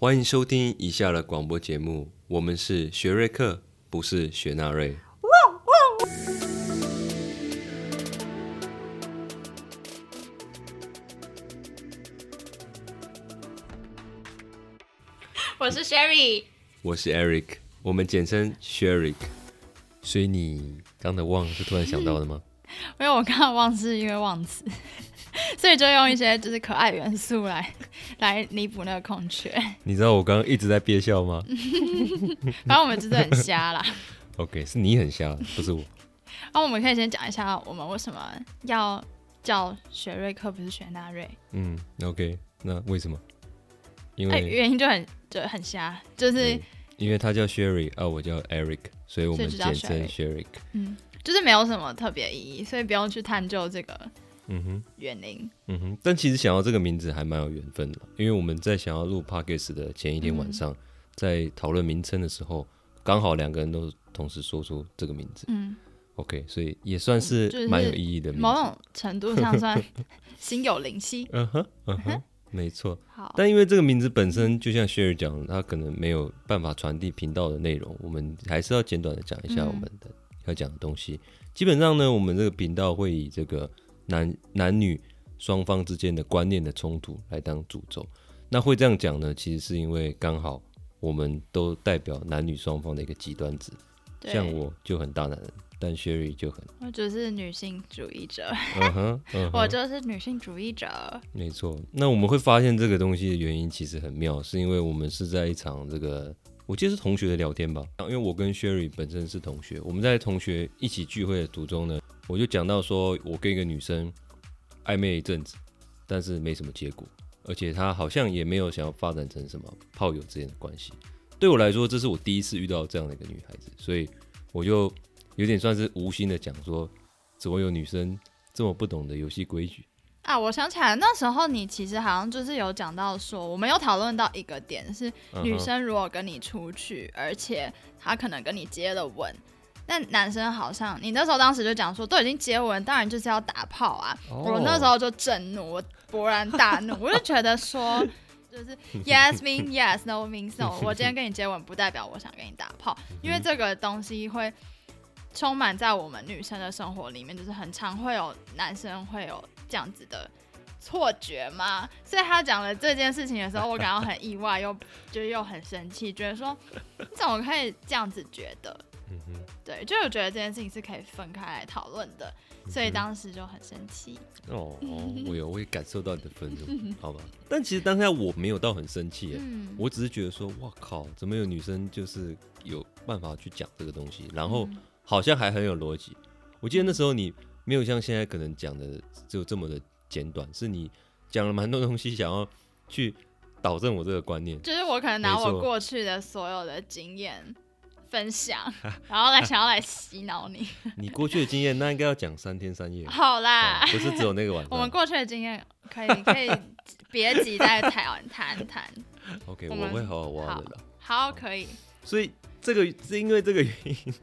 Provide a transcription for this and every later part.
欢迎收听以下的广播节目，我们是学瑞克，不是雪纳瑞。我是 Sherry，我是 Eric，我们简称 Sherry。所以你刚的忘是突然想到的吗？因为我刚刚忘是因为忘词，所以就用一些就是可爱元素来来弥补那个空缺。你知道我刚刚一直在憋笑吗？反正我们真的很瞎啦。OK，是你很瞎，不是我。那、我们可以先讲一下我们为什么要叫雪瑞克，不是雪纳瑞。嗯，OK，那为什么？因哎、为、原因就很就很瞎，就是嗯因为他叫 Sherry 啊，我叫 Eric，所以我们简称 Sherry。嗯，就是没有什么特别意义，所以不用去探究这个嗯哼。远林。嗯哼，但其实想要这个名字还蛮有缘分的，因为我们在想要录 podcast 的前一天晚上，在讨论名称的时候，刚好两个人都同时说出这个名字。嗯，OK，所以也算是蛮有意义的名字。某种程度上算心有灵犀。嗯哼，嗯哼，没错。好，但因为这个名字本身，就像 Sherry 讲的，他可能没有办法传递频道的内容，我们还是要简短的讲一下嗯我们的、要讲的东西。基本上呢，我们这个频道会以这个男男女双方之间的观念的冲突来当主轴。那会这样讲呢，其实是因为刚好我们都代表男女双方的一个极端值，对像我就很大男人，但 Sherry 就很，我就是女性主义者，嗯哼，嗯哼 我就是女性主义者。没错，那我们会发现这个东西的原因其实很妙，是因为我们是在一场这个，我记得是同学的聊天吧。因为我跟 Sherry 本身是同学，我们在同学一起聚会的途中呢，我就讲到说我跟一个女生暧昧一阵子，但是没什么结果，而且她好像也没有想要发展成什么炮友之间的关系。对我来说，这是我第一次遇到这样的一个女孩子，所以我就有点算是无心的讲说，怎么有女生这么不懂得游戏规矩？啊，我想起来，那时候你其实好像就是有讲到说，我们有讨论到一个点是，女生如果跟你出去，而且她可能跟你接了吻，但男生好像你那时候当时就讲说，都已经接吻，当然就是要打炮啊。哦我那时候就震怒，我勃然大怒，我就觉得说。就是 yes mean yes, no means no。我今天跟你接吻，不代表我想跟你打炮，因为这个东西会充满在我们女生的生活里面，就是很常会有男生会有这样子的错觉嘛。所以他讲了这件事情的时候，我感到很意外，又就是又很生气，觉得说你怎么可以这样子觉得？嗯哼。对，就我觉得这件事情是可以分开来讨论的，所以当时就很生气。哦，哦 我有，我也感受到你的愤怒，好吧？但其实当下我没有到很生气耶，嗯，我只是觉得说，哇靠，怎么有女生就是有办法去讲这个东西，然后嗯好像还很有逻辑。我记得那时候你没有像现在可能讲的就这么的简短，是你讲了蛮多东西，想要去导正我这个观念。就是我可能拿我过去的所有的经验分享，然后来想要来洗脑你。你过去的经验，那应该要讲三天三夜，好啦，哦不是只有那个晚上。我们过去的经验可以可以别急在台湾谈谈。OK，我们我会好好挖的啦。好，可以。所以这个是因为这个原因，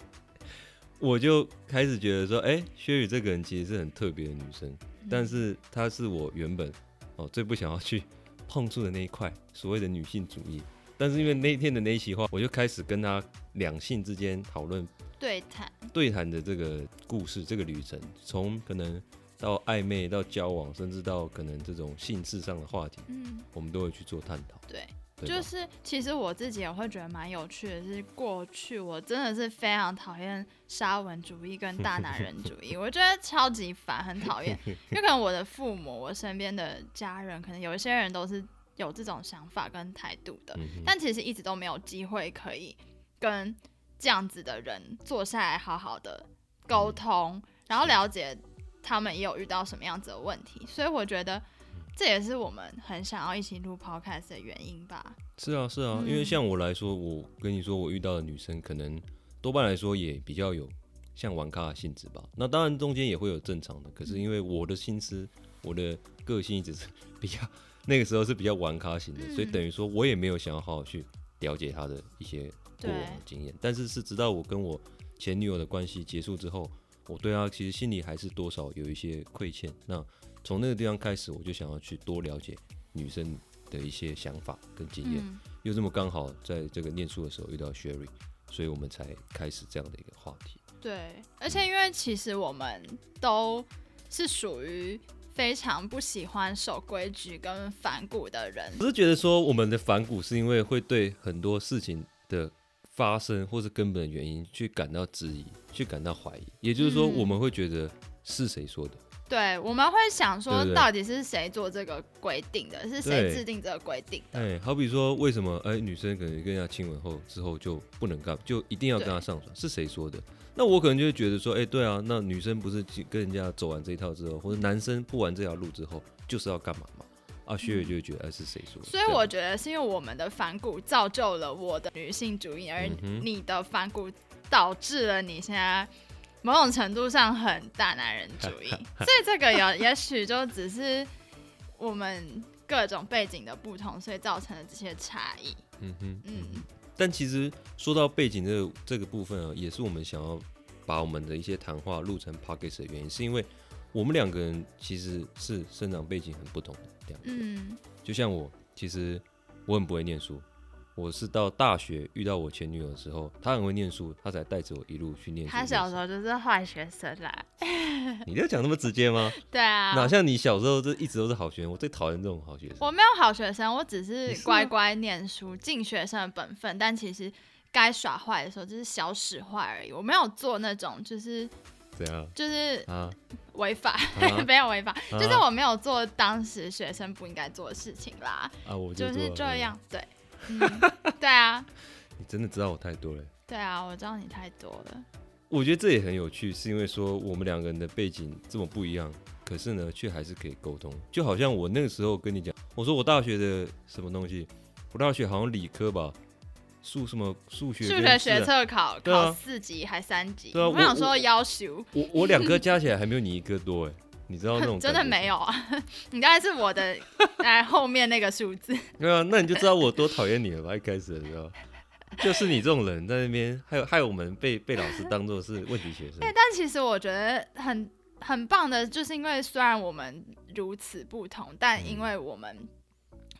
我就开始觉得说，哎、薛宇这个人其实是很特别的女生，但是她是我原本哦最不想要去碰触的那一块，所谓的女性主义。但是因为那天的那一席话，我就开始跟他两性之间讨论对谈，对谈的这个故事，这个旅程，从可能到暧昧到交往，甚至到可能这种性事上的话题，嗯，我们都会去做探讨。对。就是，其实我自己也会觉得蛮有趣的，是过去我真的是非常讨厌沙文主义跟大男人主义，我觉得超级烦，很讨厌。因为可能我的父母、我身边的家人，可能有一些人都是有这种想法跟态度的，嗯但其实一直都没有机会可以跟这样子的人坐下来好好的沟通，然后了解他们也有遇到什么样子的问题，所以我觉得这也是我们很想要一起录 podcast 的原因吧。是啊，是啊，因为嗯。像我来说，我跟你说，我遇到的女生可能多半来说也比较有像玩咖的性质吧。那当然中间也会有正常的，可是因为我的心思、我的个性一直是比较那个时候是比较玩咖型的，所以嗯等于说我也没有想要好好去了解他的一些过往的经验。但是是直到我跟我前女友的关系结束之后，我对她其实心里还是多少有一些亏欠。那从那个地方开始，我就想要去多了解女生的一些想法跟经验，嗯又这么刚好在这个念书的时候遇到 Sherry，所以我们才开始这样的一个话题。对，而且因为其实我们都是属于非常不喜欢守规矩跟反骨的人，我是觉得说我们的反骨是因为会对很多事情的发生或是根本的原因去感到质疑，去感到怀疑，也就是说嗯。我们会觉得是谁说的。对，我们会想说到底是谁做这个规定的，是谁制定这个规定的？哎，好比说为什么哎女生可能跟人家亲吻后之后就不能干，就一定要跟他上床，是谁说的？那我可能就会觉得说，哎，对啊，那女生不是跟人家走完这一套之后，或者男生不完这条路之后，就是要干嘛嘛？啊，薛伟就会觉得，哎，是谁说的？所以我觉得是因为我们的反骨造就了我的女性主义，而你的反骨导致了你现在某种程度上很大男人主义。所以这个有 也许就只是我们各种背景的不同，所以造成了这些差异。嗯哼，嗯，但其实说到背景这个这个部分啊，也是我们想要把我们的一些谈话录成 p o c k e t 的原因，是因为我们两个人其实是生长背景很不同的两个人。嗯，就像我，其实我很不会念书，我是到大学遇到我前女友的时候，她很会念书，她才带着我一路去念书。她小时候就是坏学生啦。你要讲那么直接吗？对啊，哪像你小时候就一直都是好学生，我最讨厌这种好学生。我没有好学生，我只是乖乖念书，尽学生的本分。但其实该耍坏的时候，就是小使坏而已。我没有做那种就是怎样就是啊？违法，啊没有违法，啊就是我没有做当时学生不应该做的事情啦，啊，我就就是。这样。对，嗯，对啊，你真的知道我太多了。对啊，我知道你太多了。我觉得这也很有趣，是因为说我们两个人的背景这么不一样，可是呢，却还是可以沟通。就好像我那个时候跟你讲，我说我大学的什么东西，我大学好像理科吧，数什么数学跟数学学测考啊考四级还三级，对啊我我想说要求。我我两科加起来还没有你一科多哎，你知道那种 真的没有啊，你大概是我的 哎后面那个数字。对啊，那你就知道我多讨厌你了吧？一开始的时候，就是你这种人在那边，还有害我们被被老师当做是问题学生。对、但其实我觉得很很棒的，就是因为虽然我们如此不同，但嗯因为我们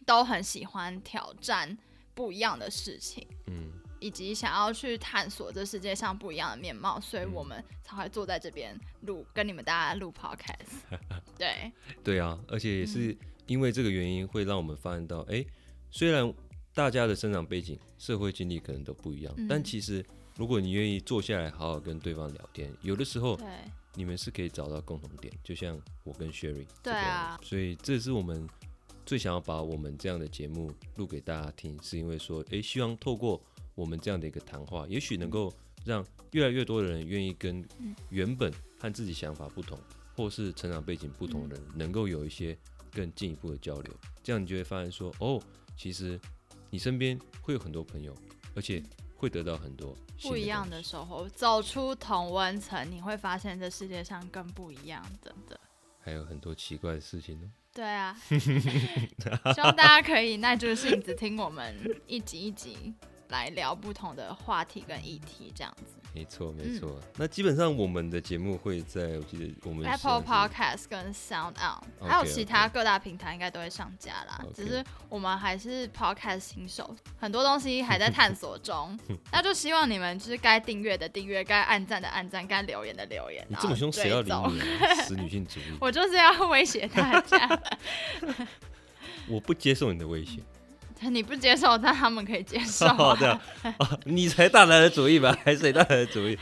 都很喜欢挑战不一样的事情，嗯，以及想要去探索这世界上不一样的面貌，所以嗯。我们才会坐在这边录，跟你们大家录 podcast。对，对啊，而且也嗯。是因为这个原因，会让我们发现到，哎、虽然大家的生长背景、社会经历可能都不一样，嗯但其实如果你愿意坐下来好好跟对方聊天，有的时候对，你们是可以找到共同点，就像我跟 Sherry 对啊所以这是我们最想要把我们这样的节目录给大家听，是因为说，诶，希望透过我们这样的一个谈话，也许能够让越来越多的人愿意跟嗯。原本和自己想法不同，或是成长背景不同的人，能够有一些更进一步的交流，这样你就会发现说，哦，其实你身边会有很多朋友，而且会得到很多不一样的收获，走出同温层，你会发现这世界上更不一样，真的。还有很多奇怪的事情呢。对啊，希望大家可以耐住性子听我们一集一集来聊不同的话题跟议题，这样子。没错，没嗯错。那基本上我们的节目会在，我记得我们 Apple Podcast 跟 Sound On，OK，还有其他各大平台应该都会上架啦。只是我们还是 Podcast 新手，很多东西还在探索中。那就希望你们就是该订阅的订阅，该按赞的按赞，该留言的留言。你这么凶，谁要理？你啊？死女性主义！我就是要威胁大家，我不接受你的威胁。你不接受，但他们可以接受、哦，对啊。啊，啊你才大男人主义吧？还是谁大男人主义？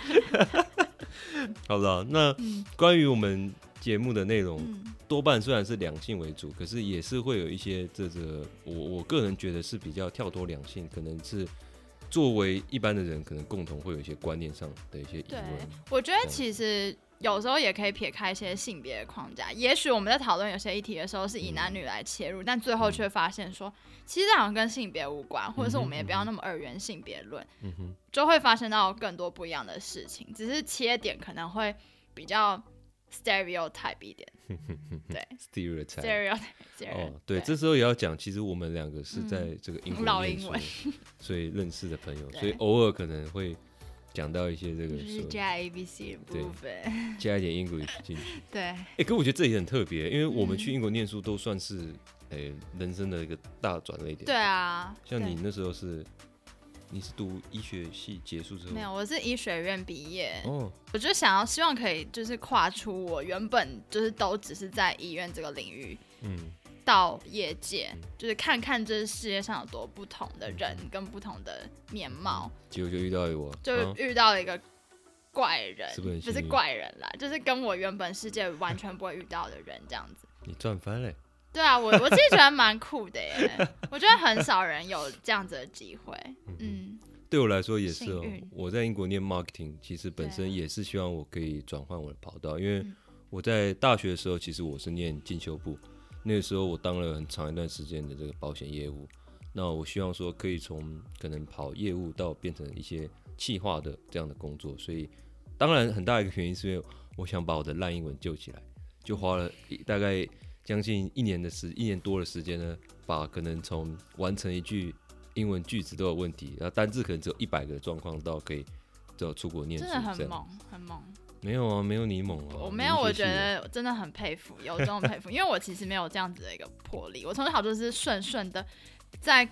好了，那嗯关于我们节目的内容，嗯多半虽然是两性为主，可是也是会有一些这个，我我个人觉得是比较跳脱两性，可能是作为一般的人，可能共同会有一些观念上的一些疑对问。，我觉得其实有时候也可以撇开一些性别的框架。也许我们在讨论有些议题的时候是以嗯男女来切入，但最后却发现说，其实好像跟性别无关，或者是我们也不要那么二元性别论，就会发生到更多不一样的事情。只是切点可能会比较 stereotype 一点，对 stereotype。stereotype。哦，对，这时候也要讲，其实我们两个是在嗯这个英国念书老英文，所以认识的朋友，所以偶尔可能会讲到一些这个就是加 A B C 的部分。加一点 English 进去。对，哎、可我觉得这也很特别，因为我们嗯。去英国念书都算是诶、人生的一个大转捩点。对，啊，像你那时候是你是读医学系结束之后？没有，我是医学院毕业，哦，我就想要希望可以就是跨出我原本就是都只是在医院这个领域，嗯，到业界，就是看看这世界上有多不同的人跟不同的面貌，结果就遇到了我，就啊遇到了一个怪人，是不是怪人啦，就是跟我原本世界完全不会遇到的人这样子。你赚翻了。对啊，我我自己觉得蛮酷的耶，我觉得很少人有这样子的机会。嗯，对我来说也是哦，我在英国念 marketing，其实本身也是希望我可以转换我的跑道，因为嗯。我在大学的时候，其实我是念进修部，那个时候我当了很长一段时间的这个保险业务，那我希望说可以从可能跑业务到变成一些企划的这样的工作，所以当然很大一个原因是因为我想把我的烂英文救起来，就花了一大概将近一年的时一年多的时间呢，把可能从完成一句英文句子都有问题，然后单字可能只有一百个状况到可以就出国念书真的很。猛，很猛。没有啊，没有你猛啊。我没有，我觉得真的很佩服，有这种佩服，因为我其实没有这样子的一个魄力，我从小就是顺顺的在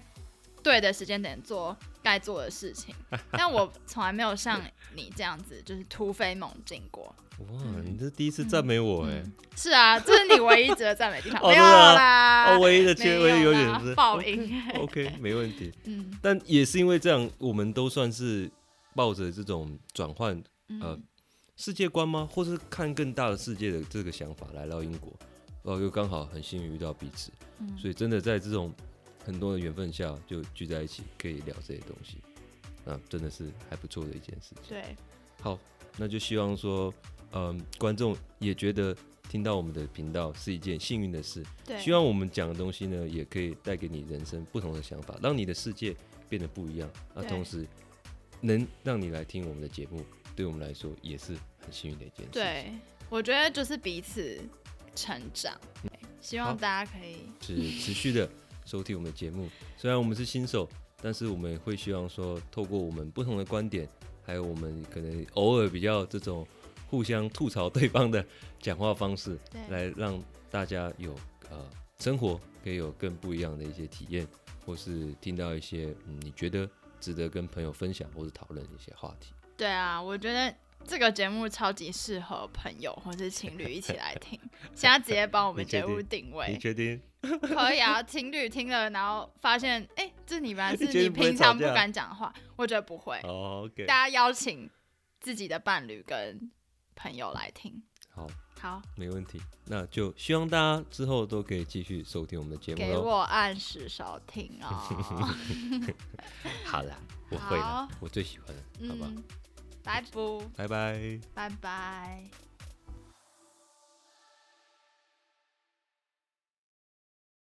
对的时间点做该做的事情，但我从来没有像你这样子就是突飞猛进过。哇，你这第一次赞美我哎、嗯，是啊，这是你唯一值得赞美的地方，哦没有真的啊啦，哦，唯一的没缺唯一有点啦是报应。OK，没问题。嗯但也是因为这样，我们都算是抱着这种转换呃嗯，世界观吗，或是看更大的世界的这个想法来到英国，然后又刚好很幸运遇到彼此，嗯。所以真的在这种很多的缘分下就聚在一起，可以聊这些东西，那真的是还不错的一件事情。对，好，那就希望说，嗯，观众也觉得听到我们的频道是一件幸运的事。对，希望我们讲的东西呢，也可以带给你人生不同的想法，让你的世界变得不一样。那对。同时能让你来听我们的节目，对我们来说也是很幸运的一件事。，对，我觉得就是彼此成长，对希望大家可以是持续的收听我们的节目。虽然我们是新手，但是我们会希望说，透过我们不同的观点，还有我们可能偶尔比较这种互相吐槽对方的讲话方式，来让大家有呃生活可以有更不一样的一些体验，或是听到一些嗯你觉得值得跟朋友分享或是讨论的一些话题。对啊，我觉得这个节目超级适合朋友或是情侣一起来听。现在直接帮我们节目定位 你位，确定？可以啊。情侣听了，然后发现，哎、这你本来是你 平常不敢讲的话，我觉得不会。哦，OK，大家邀请自己的伴侣跟朋友来听。好，好，没问题。那就希望大家之后都可以继续收听我们的节目喽。给我按时收听哦。好啦，我会好了，我最喜欢了，好吧，嗯，拜不，拜拜。拜拜。